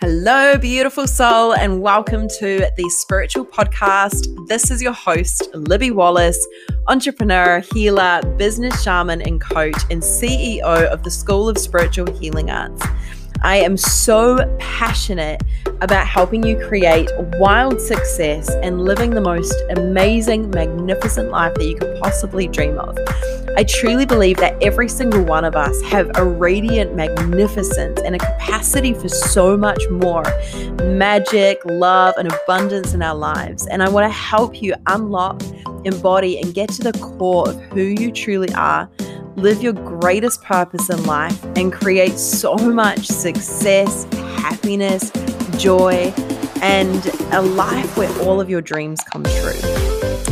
Hello, beautiful soul, and welcome to the Spiritual Podcast. This is your host, Libby Wallace, entrepreneur, healer, business shaman, and coach, and CEO of the School of Spiritual Healing Arts. I am so passionate about helping you create wild success and living the most amazing, magnificent life that you could possibly dream of. I truly believe that every single one of us have a radiant magnificence and a capacity for so much more magic, love, and abundance in our lives. And I want to help you unlock, embody, and get to the core of who you truly are. Live your greatest purpose in life and create so much success, happiness, joy, and a life where all of your dreams come true.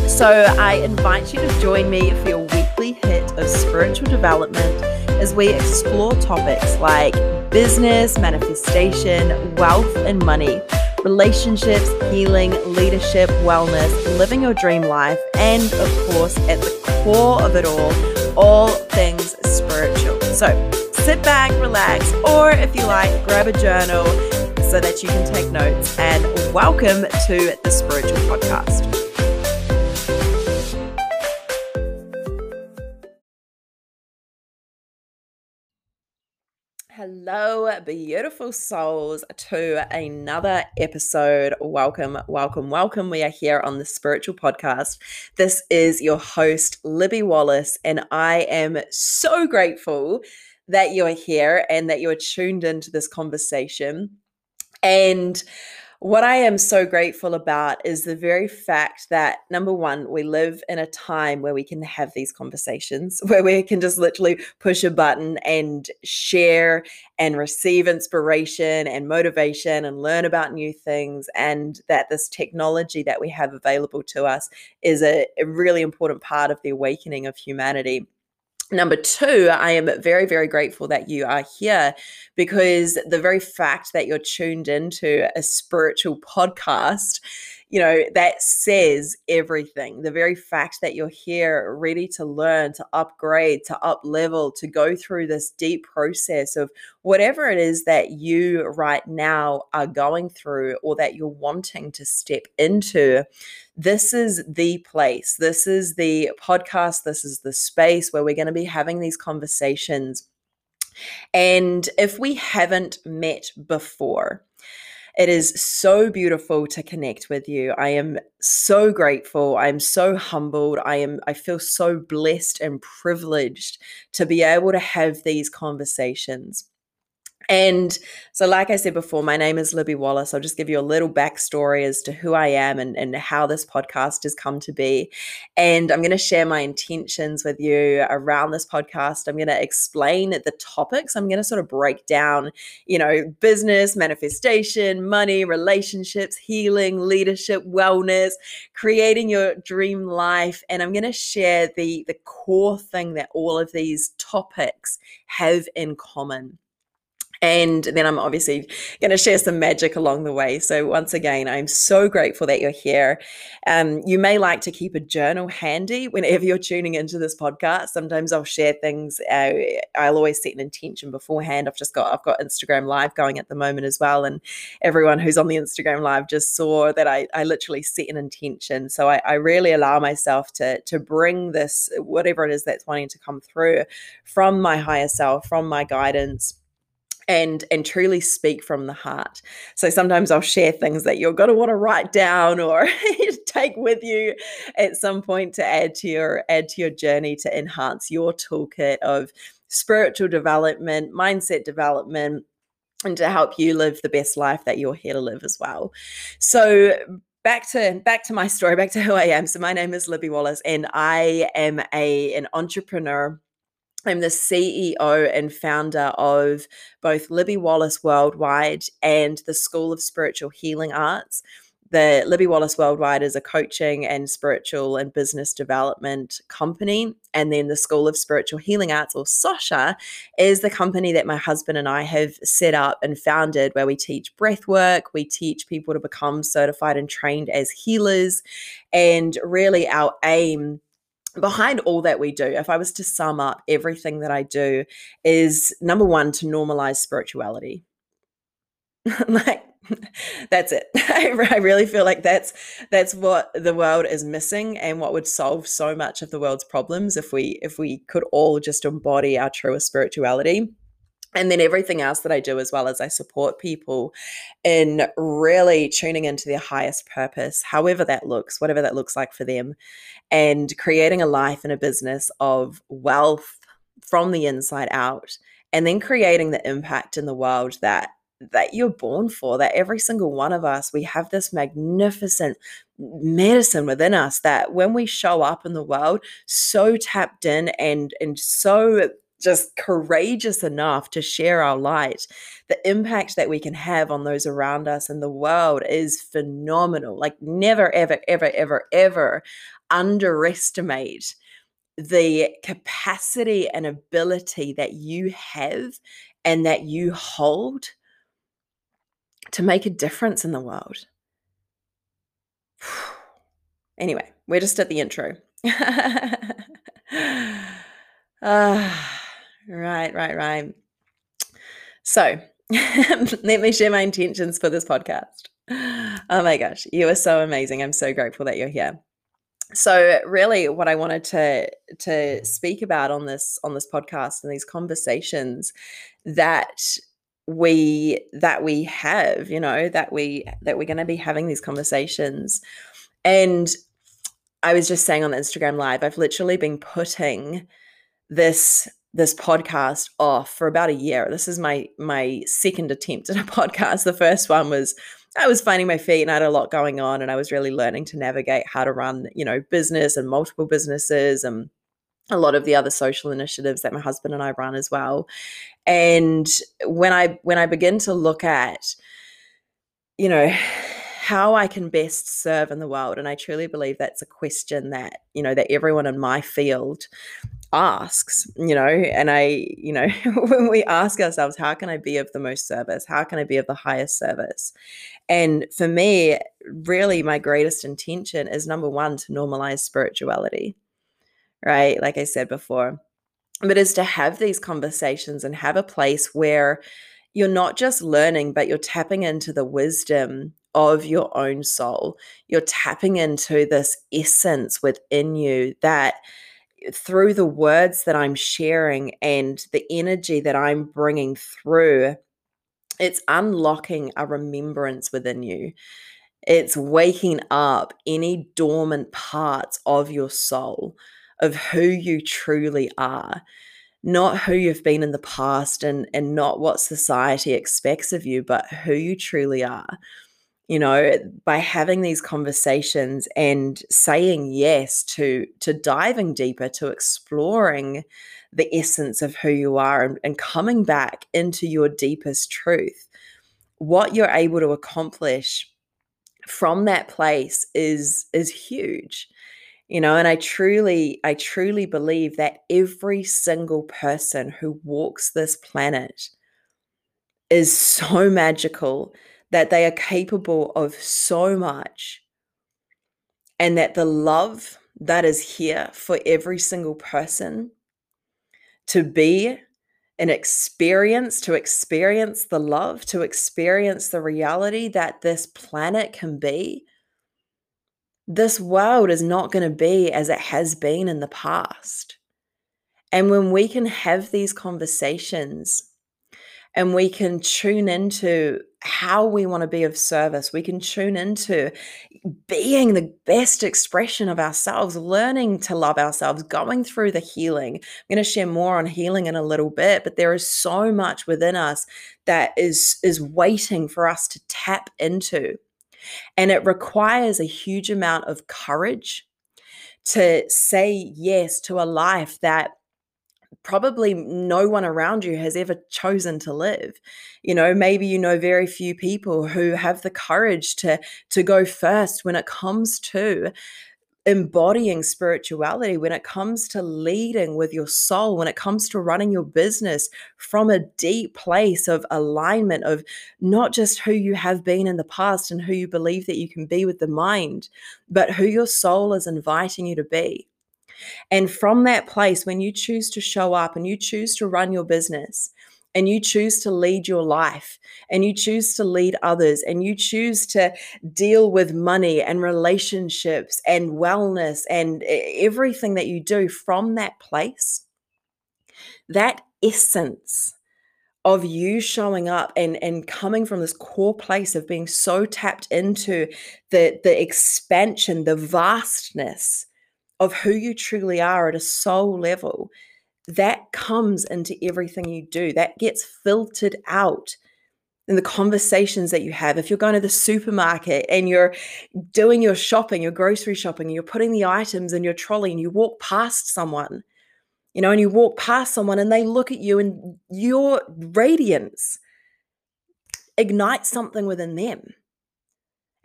So, I invite you to join me for your weekly hit of spiritual development as we explore topics like business, manifestation, wealth, and money, relationships, healing, leadership, wellness, living your dream life, and of course, at the core of it all, all things spiritual. So, sit back, relax, or if you like, grab a journal so that you can take notes. And welcome to the Spiritual Podcast. Hello, beautiful souls, to another episode. Welcome, welcome, welcome. We are here on the Spiritual Podcast. This is your host, Libby Wallace, and I am so grateful that you are here and that you are tuned into this conversation. And what I am so grateful about is the very fact that number one, we live in a time where we can have these conversations, where we can just literally push a button and share and receive inspiration and motivation and learn about new things. And that this technology that we have available to us is a, a really important part of the awakening of humanity. Number two, I am very, very grateful that you are here because the very fact that you're tuned into a spiritual podcast, you know, that says everything. The very fact that you're here ready to learn, to upgrade, to up level, to go through this deep process of whatever it is that you right now are going through or that you're wanting to step into this is the place. This is the podcast. This is the space where we're going to be having these conversations. And if we haven't met before, it is so beautiful to connect with you. I am so grateful. I am so humbled. I am I feel so blessed and privileged to be able to have these conversations. And so, like I said before, my name is Libby Wallace. I'll just give you a little backstory as to who I am and, and how this podcast has come to be. And I'm going to share my intentions with you around this podcast. I'm going to explain the topics. I'm going to sort of break down, you know, business, manifestation, money, relationships, healing, leadership, wellness, creating your dream life. And I'm going to share the, the core thing that all of these topics have in common. And then I'm obviously going to share some magic along the way. So, once again, I'm so grateful that you're here. Um, you may like to keep a journal handy whenever you're tuning into this podcast. Sometimes I'll share things. Uh, I'll always set an intention beforehand. I've just got I've got Instagram Live going at the moment as well, and everyone who's on the Instagram Live just saw that I, I literally set an intention. So I, I really allow myself to to bring this whatever it is that's wanting to come through from my higher self, from my guidance and and truly speak from the heart. So sometimes I'll share things that you're going to want to write down or take with you at some point to add to your add to your journey to enhance your toolkit of spiritual development, mindset development and to help you live the best life that you're here to live as well. So back to back to my story, back to who I am. So my name is Libby Wallace and I am a an entrepreneur I'm the CEO and founder of both Libby Wallace Worldwide and the School of Spiritual Healing Arts. The Libby Wallace Worldwide is a coaching and spiritual and business development company. And then the School of Spiritual Healing Arts, or SOSHA, is the company that my husband and I have set up and founded where we teach breath work. We teach people to become certified and trained as healers. And really, our aim behind all that we do, if I was to sum up everything that I do, is number one, to normalize spirituality. like that's it. I really feel like that's that's what the world is missing and what would solve so much of the world's problems if we if we could all just embody our truest spirituality. And then everything else that I do as well as I support people in really tuning into their highest purpose, however that looks, whatever that looks like for them, and creating a life and a business of wealth from the inside out and then creating the impact in the world that that you're born for that every single one of us we have this magnificent medicine within us that when we show up in the world so tapped in and and so just courageous enough to share our light the impact that we can have on those around us and the world is phenomenal like never ever ever ever ever underestimate the capacity and ability that you have and that you hold to make a difference in the world. anyway, we're just at the intro. uh, right, right, right. So, let me share my intentions for this podcast. Oh my gosh, you are so amazing. I'm so grateful that you're here. So really what I wanted to to speak about on this on this podcast and these conversations that we that we have you know that we that we're going to be having these conversations and i was just saying on the instagram live i've literally been putting this this podcast off for about a year this is my my second attempt at a podcast the first one was i was finding my feet and i had a lot going on and i was really learning to navigate how to run you know business and multiple businesses and a lot of the other social initiatives that my husband and I run as well. And when I when I begin to look at you know how I can best serve in the world and I truly believe that's a question that you know that everyone in my field asks you know and I you know when we ask ourselves how can I be of the most service how can I be of the highest service and for me really my greatest intention is number 1 to normalize spirituality right? Like I said before. But is to have these conversations and have a place where you're not just learning, but you're tapping into the wisdom of your own soul. You're tapping into this essence within you that through the words that I'm sharing and the energy that I'm bringing through, it's unlocking a remembrance within you. It's waking up any dormant parts of your soul of who you truly are not who you've been in the past and and not what society expects of you but who you truly are you know by having these conversations and saying yes to to diving deeper to exploring the essence of who you are and, and coming back into your deepest truth what you're able to accomplish from that place is is huge you know and i truly i truly believe that every single person who walks this planet is so magical that they are capable of so much and that the love that is here for every single person to be an experience, to experience the love, to experience the reality that this planet can be this world is not going to be as it has been in the past. And when we can have these conversations and we can tune into how we want to be of service, we can tune into being the best expression of ourselves, learning to love ourselves, going through the healing. I'm going to share more on healing in a little bit, but there is so much within us that is is waiting for us to tap into. And it requires a huge amount of courage to say yes to a life that probably no one around you has ever chosen to live you know maybe you know very few people who have the courage to to go first when it comes to embodying spirituality, when it comes to leading with your soul, when it comes to running your business from a deep place of alignment of not just who you have been in the past and who you believe that you can be with the mind, but who your soul is inviting you to be. And from that place, when you choose to show up and you choose to run your business, and you choose to lead your life and you choose to lead others and you choose to deal with money and relationships and wellness and everything that you do from that place, that essence of you showing up and and coming from this core place of being so tapped into the the expansion the vastness of who you truly are at a soul level that comes into everything you do that gets filtered out in the conversations that you have if you're going to the supermarket and you're doing your shopping your grocery shopping and you're putting the items in your trolley and you walk past someone you know, and you walk past someone and they look at you and your radiance ignites something within them.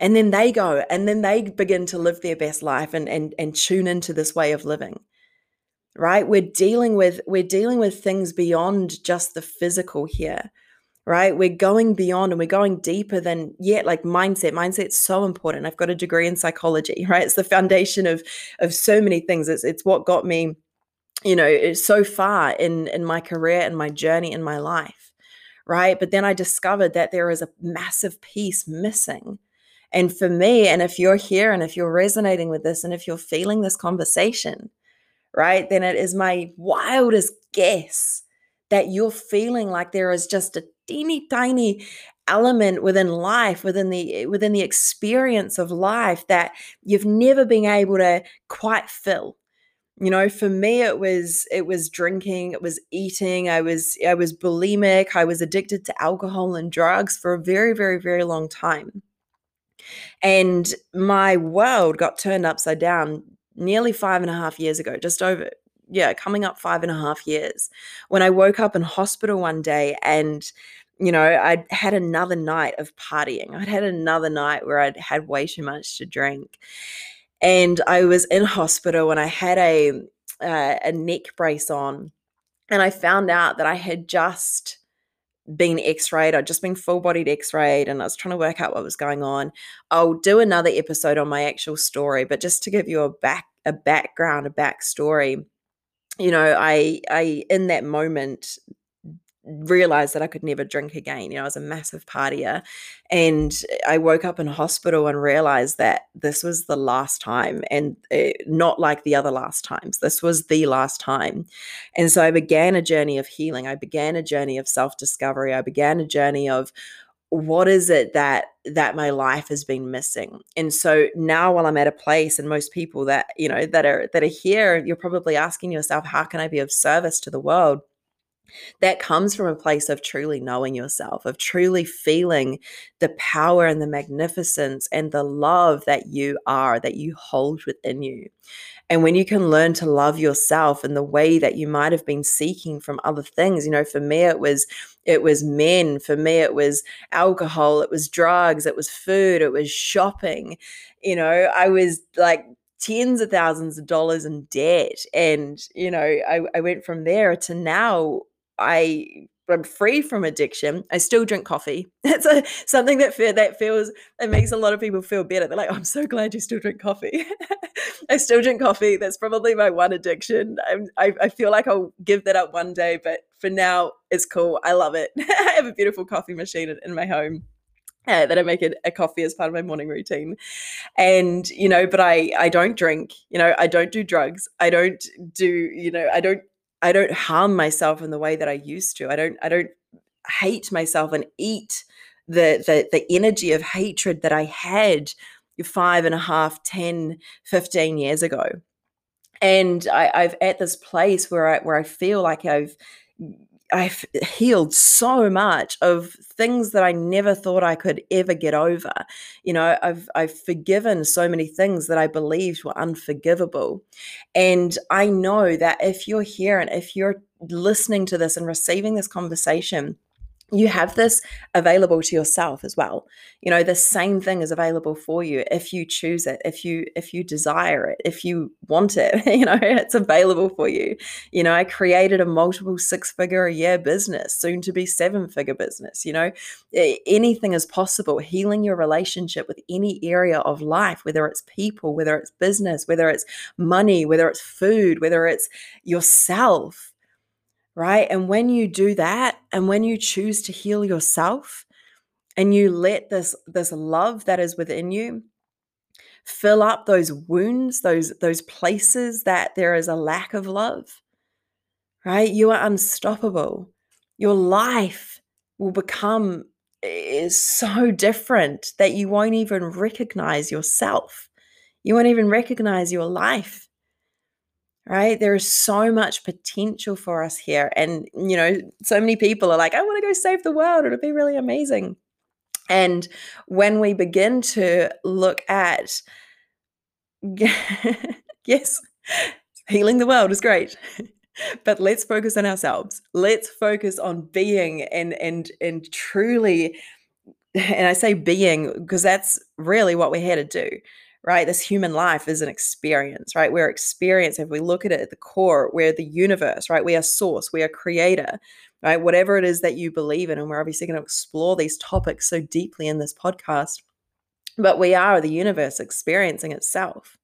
And then they go and then they begin to live their best life and and and tune into this way of living. Right? We're dealing with we're dealing with things beyond just the physical here right? We're going beyond and we're going deeper than yet like mindset. Mindset's so important. I've got a degree in psychology right? It's the foundation of of so many things. It's it's what got me you know so far in in my career and my journey in my life right? But then i discovered that there is a massive piece missing and for me and if you're here and if you're resonating with this and if you're feeling this conversation right then it is my wildest guess that you're feeling like there is just a teeny tiny element within life within the eh, within the experience of life that you've never been able to quite fill. You know for me it was it was drinking it was eating i was i was bulimic i was addicted to alcohol and drugs for a very very very long time and my world got turned upside down nearly five and a half years ago just over yeah coming up five and a half years when i woke up in hospital one day and you know i'd had another night of partying. I'd had another night where i'd had way too much to drink. And I was in hospital and I had a uh, a neck brace on, and I found out that I had just been x-rayed i'd just been full-bodied x-rayed and i was trying to work out what was going on. I'll do another episode on my actual story but just to give you a back a background a backstory you know i i in that moment realized that I could never drink again. You know, I was a massive partier. And I woke up in hospital and realized that this was the last time and it, eh, not like the other last times. This was the last time. And so I began a journey of healing. I began a journey of self discovery. I began a journey of what is it that that my life has been missing and so now while i'm at a place and most people that you know that are that are here you're probably asking yourself how can i be of service to the world that comes from a place of truly knowing yourself, of truly feeling the power and the magnificence and the love that you are, that you hold within you. And when you can learn to love yourself in the way that you might have been seeking from other things, you know, for me it was it was men, for me it was alcohol, it was drugs, it was food, it was shopping. You know, I was like tens of thousands of dollars in debt. And, you know, I, I went from there to now I I'm free from addiction. I still drink coffee. That's a, something that that feels it makes a lot of people feel better. They're like, "I'm so glad you still drink coffee." I still drink coffee. That's probably my one addiction. I, I feel like I'll give that up one day, but for now, it's cool. I love it. I have a beautiful coffee machine in, in my home. Uh, that I make a, a, coffee as part of my morning routine, and you know, but I I don't drink. You know, I don't do drugs. I don't do you know I don't I don't harm myself in the way that I used to. I don't I don't hate myself and eat the the the energy of hatred that I had five and a half, 10, 15 years ago. And I, I've at this place where I where I feel like I've I've healed so much of things that I never thought I could ever get over. You know, I've I've forgiven so many things that I believed were unforgivable. And I know that if you're here and if you're listening to this and receiving this conversation, you have this available to yourself as well. You know the same thing is available for you if you choose it if you if you desire it if you want it you know it's available for you. You know i created a multiple six figure a year business soon to be seven figure business you know? Anything is possible. Healing your relationship with any area of life whether it's people whether it's business whether it's money whether it's food whether it's yourself right? And when you do that, and when you choose to heal yourself, and you let this this love that is within you fill up those wounds those those places that there is a lack of love right? You are unstoppable. Your life will become is so different that you won't even recognize yourself. You won't even recognize your life right? There is so much potential for us here and you know so many people are like i want to go save the world it'll be really amazing. And when we begin to look at yes healing the world is great but let's focus on ourselves. Let's focus on being and and and truly and i say being because that's really what we're here to do right? This human life is an experience right? We're experience if we look at it at the core. We're the universe right? We are source we are creator right? Whatever it is that you believe in and we're obviously going to explore these topics so deeply in this podcast but we are the universe experiencing itself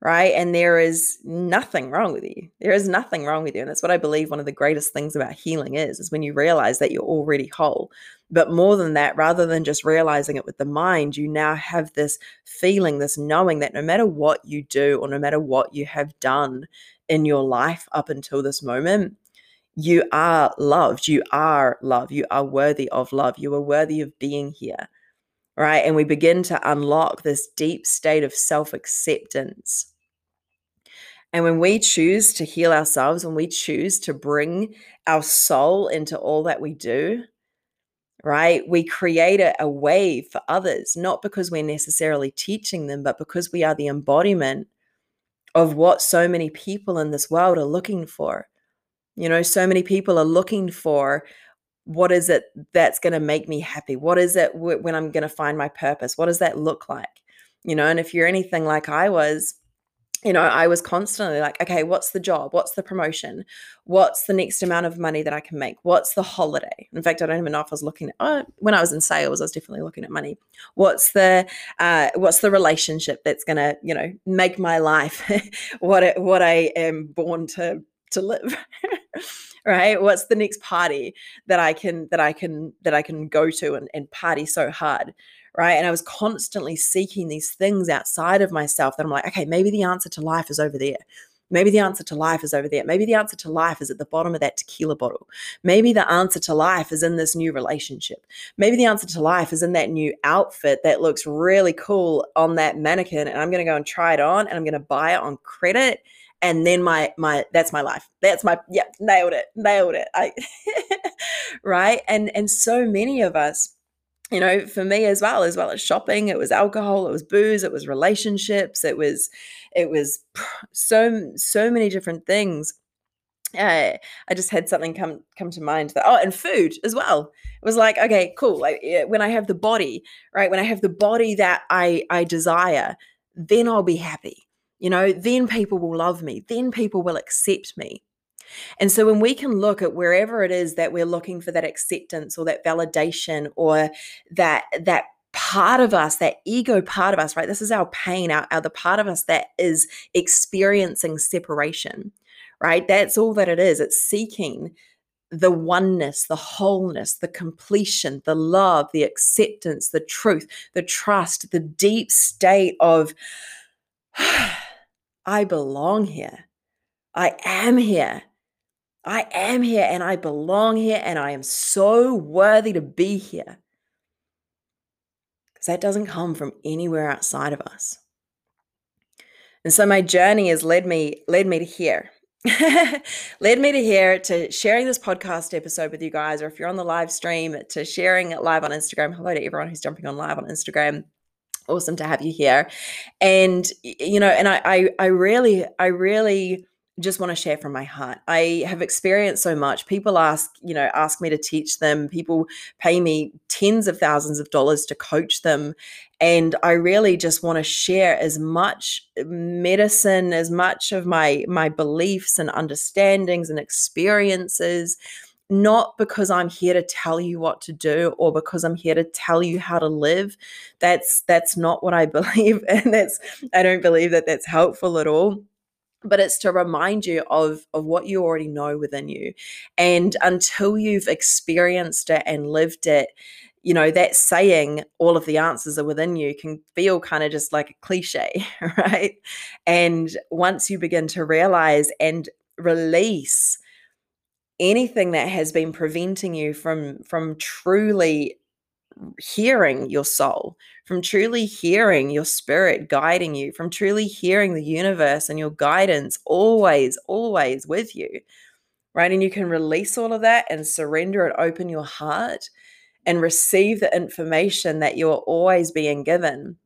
right? And there is nothing wrong with you. There is nothing wrong with you. And that's what I believe one of the greatest things about healing is, is when you realize that you're already whole. But more than that, rather than just realizing it with the mind, you now have this feeling, this knowing that no matter what you do or no matter what you have done in your life up until this moment, you are loved. You are love. You are worthy of love. You are worthy of being here right? And we begin to unlock this deep state of self acceptance. And when we choose to heal ourselves, when we choose to bring our soul into all that we do, right, we create a, a way for others, not because we're necessarily teaching them, but because we are the embodiment of what so many people in this world are looking for. You know, so many people are looking for what is it that's going to make me happy? What is it w- when i'm going to find my purpose? What does that look like? You know and if you're anything like i was you know i was constantly like okay what's the job? What's the promotion? What's the next amount of money that i can make? What's the holiday? In fact i don't even know if i was looking at oh, when i was in sales i was definitely looking at money. What's the uh, what's the relationship that's to you know make my life what it, what i am born to to live? Right? What's the next party that i can that i can that i can go to and, and party so hard right and i was constantly seeking these things outside of myself that i'm like okay maybe the answer to life is over there Maybe the answer to life is over there. Maybe the answer to life is at the bottom of that tequila bottle. Maybe the answer to life is in this new relationship. Maybe the answer to life is in that new outfit that looks really cool on that mannequin. And I'm going to go and try it on and I'm going to buy it on credit and then my my that's my life that's my yeah nailed it nailed it i right and and so many of us you know for me as well as well as shopping it was alcohol it was booze it was relationships it was it was so so many different things. Uh, I just had something come come to mind that oh and food as well. It was like okay cool when I have the body right when I have the body that I I desire then I'll be happy. You know, then people will love me, then people will accept me. And so when we can look at wherever it is that we're looking for that acceptance or that validation or that that part of us, that ego part of us, right? This is our pain, our, our the part of us that is experiencing separation, right? That's all that it is. It's seeking the oneness, the wholeness, the completion, the love, the acceptance, the truth, the trust, the deep state of I belong here. I am here. I am here and I belong here and I am so worthy to be here. Because that doesn't come from anywhere outside of us. And so my journey has led me led me to here. led me to here to sharing this podcast episode with you guys, or if you're on the live stream, to sharing it live on Instagram. Hello to everyone who's jumping on live on Instagram awesome to have you here and you know and I, I i really i really just want to share from my heart i have experienced so much people ask you know ask me to teach them people pay me tens of thousands of dollars to coach them and i really just want to share as much uh, medicine as much of my my beliefs and understandings and experiences not because I'm here to tell you what to do or because I'm here to tell you how to live. That's that's not what I believe and that's I don't believe that that's helpful at all. But it's to remind you of of what you already know within you. And until you've experienced it and lived it you know that saying all of the answers are within you can feel kind of just like a cliche right? And once you begin to realize and release anything that has been preventing you from from truly hearing your soul, from truly hearing your spirit guiding you, from truly hearing the universe and your guidance always, always with you. Right. And you can release all of that and surrender and open your heart and receive the information that you're always being given.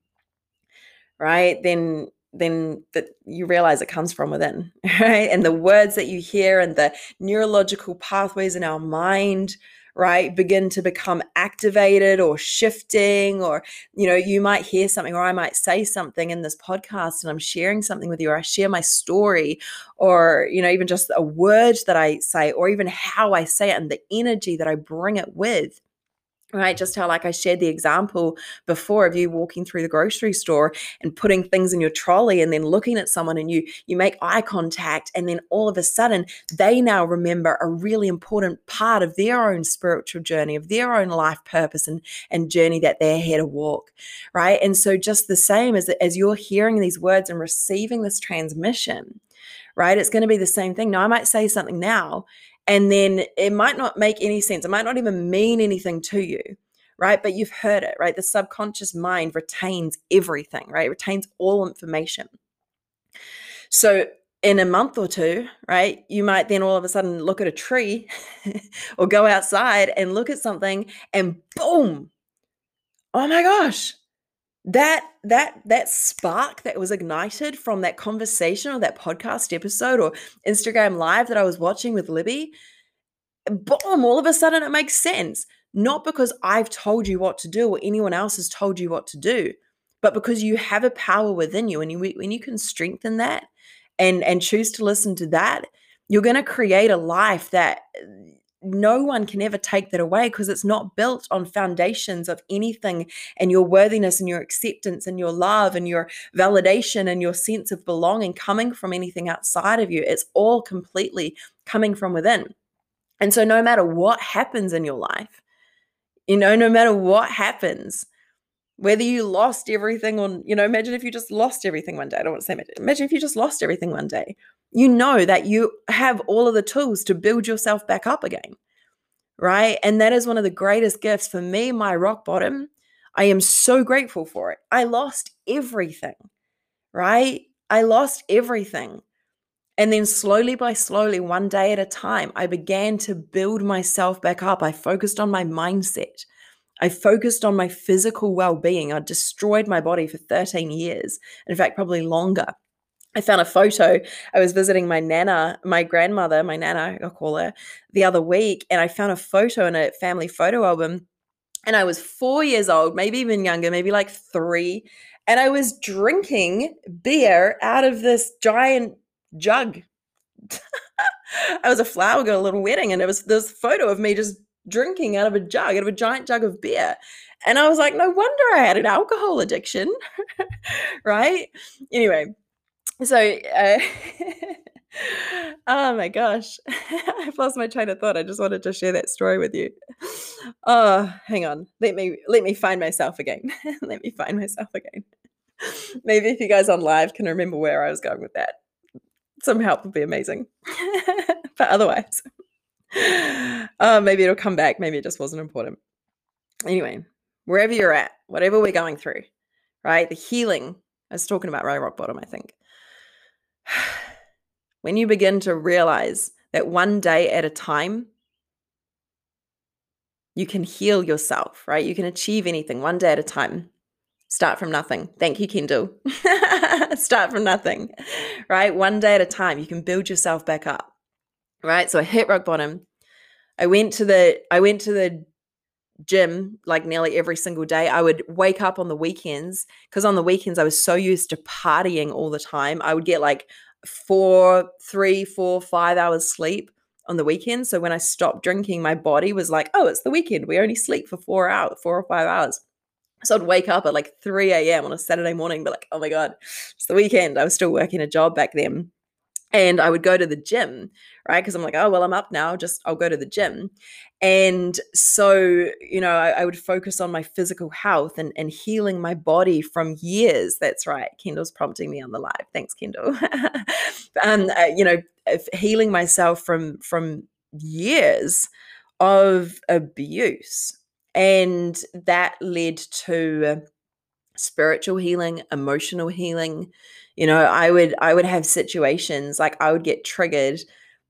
Right. Then then that you realize it comes from within, right? And the words that you hear and the neurological pathways in our mind right begin to become activated or shifting or you know you might hear something or i might say something in this podcast and i'm sharing something with you or i share my story or you know even just a word that i say or even how i say it and the energy that i bring it with right just how like i shared the example before of you walking through the grocery store and putting things in your trolley and then looking at someone and you you make eye contact and then all of a sudden they now remember a really important part of their own spiritual journey of their own life purpose and and journey that they're here to walk right? And so just the same as as you're hearing these words and receiving this transmission right? It's going to be the same thing. Now i might say something now and then it might not make any sense. It might not even mean anything to you, right? But you've heard it, right? The subconscious mind retains everything, right? It retains all information. So in a month or two, right, you might then all of a sudden look at a tree or go outside and look at something and boom, oh my gosh, that that that spark that was ignited from that conversation or that podcast episode or Instagram live that I was watching with Libby, boom, all of a sudden it makes sense. Not because I've told you what to do or anyone else has told you what to do, but because you have a power within you and you, when you can strengthen that and and choose to listen to that, you're going to create a life that no one can ever take that away because it's not built on foundations of anything and your worthiness and your acceptance and your love and your validation and your sense of belonging coming from anything outside of you. It's all completely coming from within. And so, no matter what happens in your life, you know, no matter what happens, whether you lost everything on, you know, imagine if you just lost everything one day. I don't want to say imagine, imagine if you just lost everything one day you know that you have all of the tools to build yourself back up again. Right. And that is one of the greatest gifts for me, my rock bottom. I am so grateful for it. I lost everything. Right. I lost everything. And then slowly by slowly, one day at a time, I began to build myself back up. I focused on my mindset. I focused on my physical well being. I destroyed my body for 13 years. In fact, probably longer. I found a photo. I was visiting my nana, my grandmother, my nana, I'll call her, the other week, and I found a photo in a family photo album. And I was four years old, maybe even younger, maybe like three. And I was drinking beer out of this giant jug. I was a flower girl, a little wedding, and it was this photo of me just drinking out of a jug, out of a giant jug of beer. And I was like, no wonder I had an alcohol addiction. right? Anyway, so uh, oh my gosh i've lost my train of thought i just wanted to share that story with you. Oh hang on let me let me find myself again let me find myself again. Maybe if you guys on live can remember where i was going with that. Some help would be amazing but otherwise uh, maybe it'll come back maybe it just wasn't important. Anyway wherever you're at whatever we're going through right the healing i was talking about rock bottom i think when you begin to realize that one day at a time, you can heal yourself, right? You can achieve anything one day at a time. Start from nothing. Thank you, Kendall. Start from nothing, right? One day at a time, you can build yourself back up, right? So I hit rock bottom. I went to the I went to the gym like nearly every single day. I would wake up on the weekends because on the weekends I was so used to partying all the time. I would get like four, three, four, five hours sleep on the weekend. So when I stopped drinking, my body was like, oh, it's the weekend. We only sleep for four hours, four or five hours. So I'd wake up at like 3 a.m. on a Saturday morning, be like, oh my God, it's the weekend. I was still working a job back then. And I would go to the gym, right? Because I'm like, oh, well, I'm up now, just I'll go to the gym. And so, you know, I, I, would focus on my physical health and, and healing my body from years. That's right. Kendall's prompting me on the live. Thanks, Kendall. and, uh, you know, healing myself from, from years of abuse. And that led to spiritual healing, emotional healing, you know i would i would have situations like i would get triggered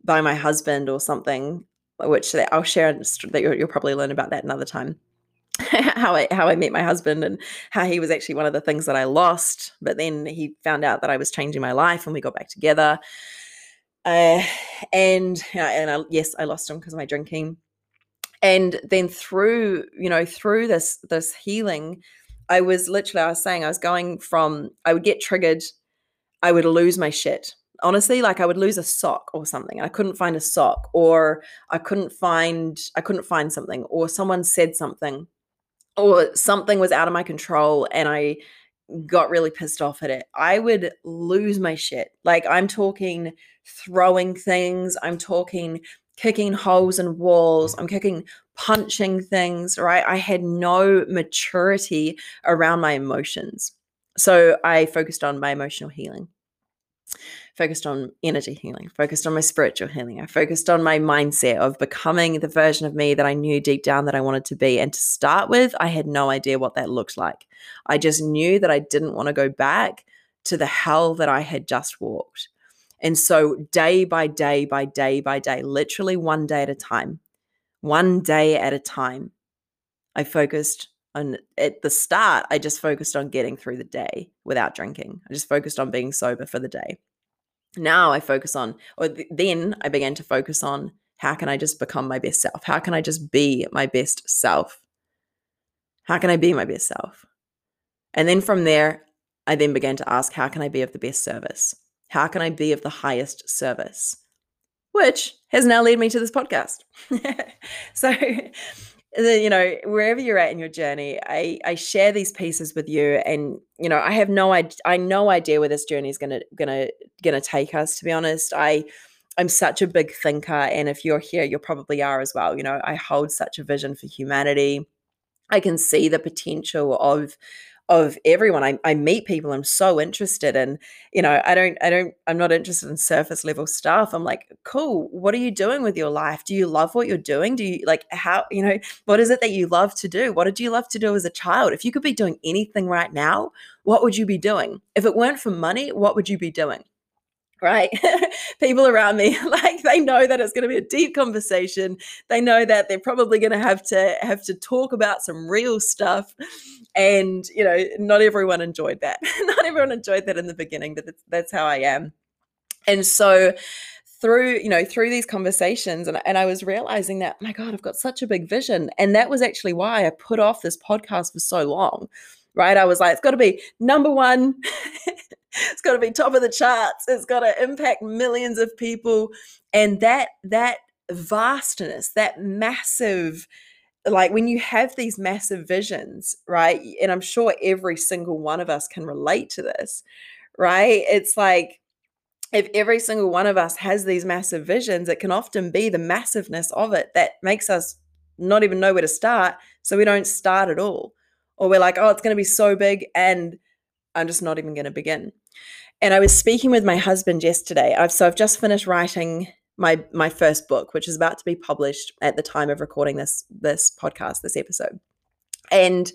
by my husband or something which i'll share that you'll, probably learn about that another time how I how I met my husband and how he was actually one of the things that I lost. But then he found out that I was changing my life, and we got back together. Uh, and and I, yes, I lost him because of my drinking. And then through you know through this this healing, I was literally I was saying I was going from I would get triggered I would lose my shit. Honestly, like I would lose a sock or something. I couldn't find a sock or I couldn't find I couldn't find something or someone said something or something was out of my control and I got really pissed off at it. I would lose my shit. Like I'm talking throwing things, I'm talking kicking holes in walls, I'm kicking punching things, right? I had no maturity around my emotions. So I focused on my emotional healing, focused on energy healing, focused on my spiritual healing. I focused on my mindset of becoming the version of me that I knew deep down that I wanted to be. And to start with, I had no idea what that looked like. I just knew that I didn't want to go back to the hell that I had just walked. And so, day by day, by day by day, literally one day at a time, one day at a time, I focused and at the start, I just focused on getting through the day without drinking. I just focused on being sober for the day. Now I focus on, or th- then I began to focus on how can I just become my best self? How can I just be my best self? How can I be my best self? And then from there, I then began to ask, how can I be of the best service? How can I be of the highest service? Which has now led me to this podcast. so, you know wherever you're at in your journey i i share these pieces with you and you know i have no idea i no idea where this journey is gonna gonna gonna take us to be honest. I i'm such a big thinker and if you're here you probably are as well. You know i hold such a vision for humanity. I can see the potential of of everyone. I, I meet people i'm so interested in you know i don't i don't i'm not interested in surface level stuff. I'm like cool what are you doing with your life? Do you love what you're doing? Do you like how you know what is it that you love to do? What did you love to do as a child? If you could be doing anything right now what would you be doing? If it weren't for money what would you be doing right? People around me, like they know that it's going to be a deep conversation. They know that they're probably going to have to have to talk about some real stuff. And, you know, not everyone enjoyed that. not everyone enjoyed that in the beginning, but that's, that's how I am. And so through, you know, through these conversations and, and I was realizing that, my God, I've got such a big vision. And that was actually why I put off this podcast for so long right? I was like, it's got to be number one. It's got to be top of the charts. It's got to impact millions of people. And that that vastness, that massive like when you have these massive visions, right? And I'm sure every single one of us can relate to this, right? It's like if every single one of us has these massive visions, it can often be the massiveness of it that makes us not even know where to start. So we don't start at all or we're like, oh, it's going to be so big and I'm just not even going to begin. And I was speaking with my husband yesterday. I've so I've just finished writing my my first book, which is about to be published at the time of recording this this podcast, this episode. And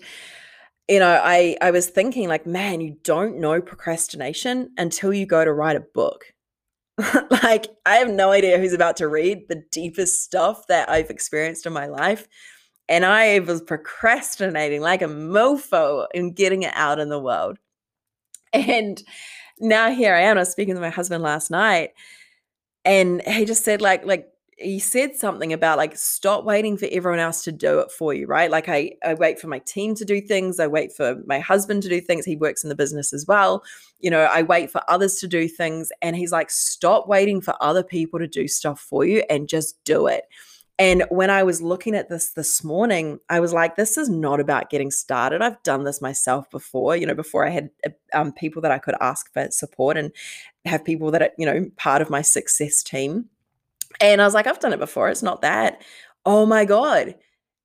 you know, I I was thinking like, man, you don't know procrastination until you go to write a book. like I have no idea who's about to read the deepest stuff that I've experienced in my life and I was procrastinating like a mofo in getting it out in the world. And now here I am. I was speaking to my husband last night, and he just said, like, like he said something about like stop waiting for everyone else to do it for you, right? Like I, I wait for my team to do things, I wait for my husband to do things. He works in the business as well. You know, I wait for others to do things. And he's like, stop waiting for other people to do stuff for you and just do it And when I was looking at this this morning, I was like, this is not about getting started. I've done this myself before, you know, before I had uh, um, people that I could ask for support and have people that are, you know, part of my success team. And I was like, I've done it before. It's not that. Oh my God.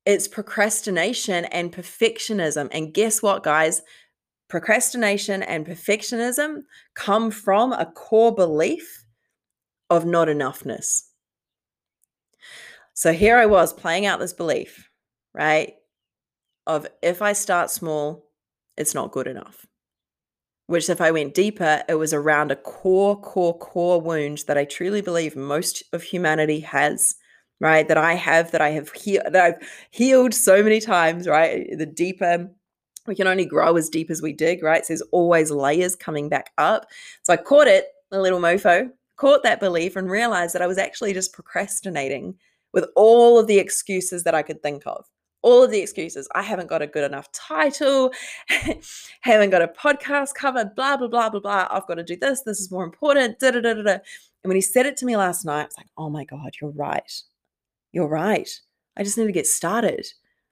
It's procrastination and perfectionism. And guess what, guys? Procrastination and perfectionism come from a core belief of not enoughness. So here I was playing out this belief, right? Of if I start small, it's not good enough. Which, if I went deeper, it was around a core, core, core wound that I truly believe most of humanity has, right? That I have, that I have that I've healed so many times, right? The deeper we can only grow as deep as we dig, right? So there's always layers coming back up. So I caught it, a little mofo, caught that belief and realized that I was actually just procrastinating with all of the excuses that I could think of. All of the excuses. I haven't got a good enough title, haven't got a podcast covered, blah, blah, blah, blah, blah. I've got to do this. This is more important. Da, da, da, da, da. And when he said it to me last night, I was like, oh my God, you're right. You're right. I just need to get started.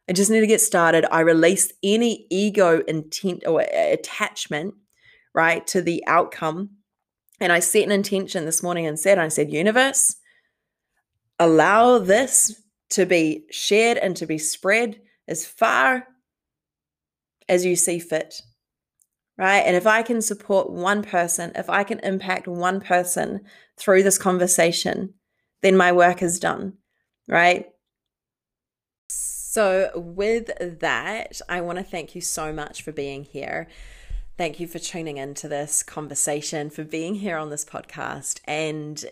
I just need to get started. I release any ego intent or uh, attachment, right, to the outcome. And I set an intention this morning and said, I said, universe, allow this to be shared and to be spread as far as you see fit. Right. And if I can support one person, if I can impact one person through this conversation, then my work is done. Right. So, with that, I want to thank you so much for being here. Thank you for tuning into this conversation, for being here on this podcast. And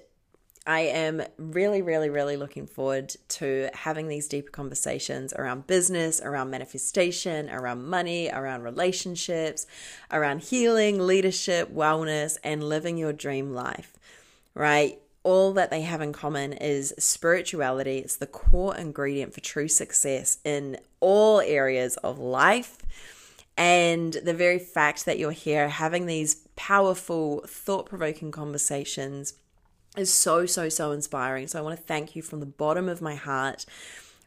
I am really, really, really looking forward to having these deeper conversations around business, around manifestation, around money, around relationships, around healing, leadership, wellness, and living your dream life, right? All that they have in common is spirituality. It's the core ingredient for true success in all areas of life. And the very fact that you're here having these powerful, thought provoking conversations is so, so, so inspiring. So I want to thank you from the bottom of my heart.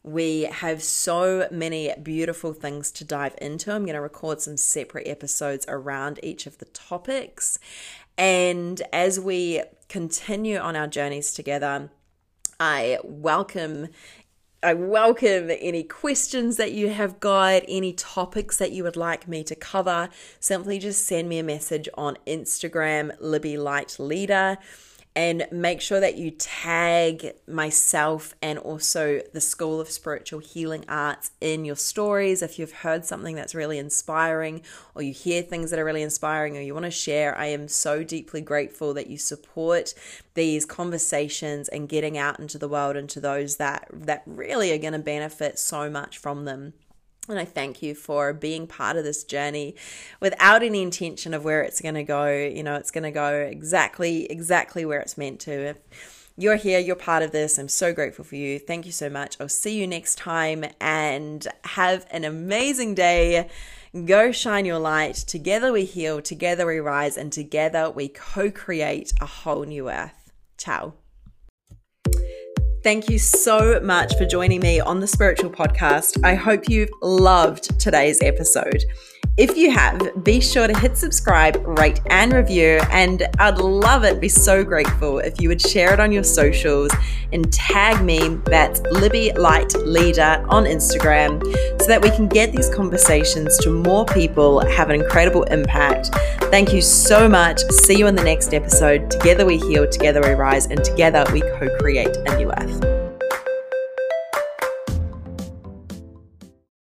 We have so many beautiful things to dive into. I'm going to record some separate episodes around each of the topics. And as we continue on our journeys together, I welcome I welcome any questions that you have got, any topics that you would like me to cover. Simply just send me a message on Instagram, Libby Light Leader and make sure that you tag myself and also the School of Spiritual Healing Arts in your stories. If you've heard something that's really inspiring, or you hear things that are really inspiring, or you want to share, I am so deeply grateful that you support these conversations and getting out into the world and to those that that really are going to benefit so much from them. And I thank you for being part of this journey without any intention of where it's going to go. You know, it's going to go exactly, exactly where it's meant to. If you're here, you're part of this. I'm so grateful for you. Thank you so much. I'll see you next time and have an amazing day. Go shine your light. Together we heal, together we rise, and together we co create a whole new earth. Ciao. Thank you so much for joining me on the Spiritual Podcast. I hope you've loved today's episode. If you have, be sure to hit subscribe, rate, and review. And I'd love it, be so grateful if you would share it on your socials and tag me, that's Libby Light Leader on Instagram, so that we can get these conversations to more people, have an incredible impact. Thank you so much. See you in the next episode. Together we heal, together we rise, and together we co create a new earth.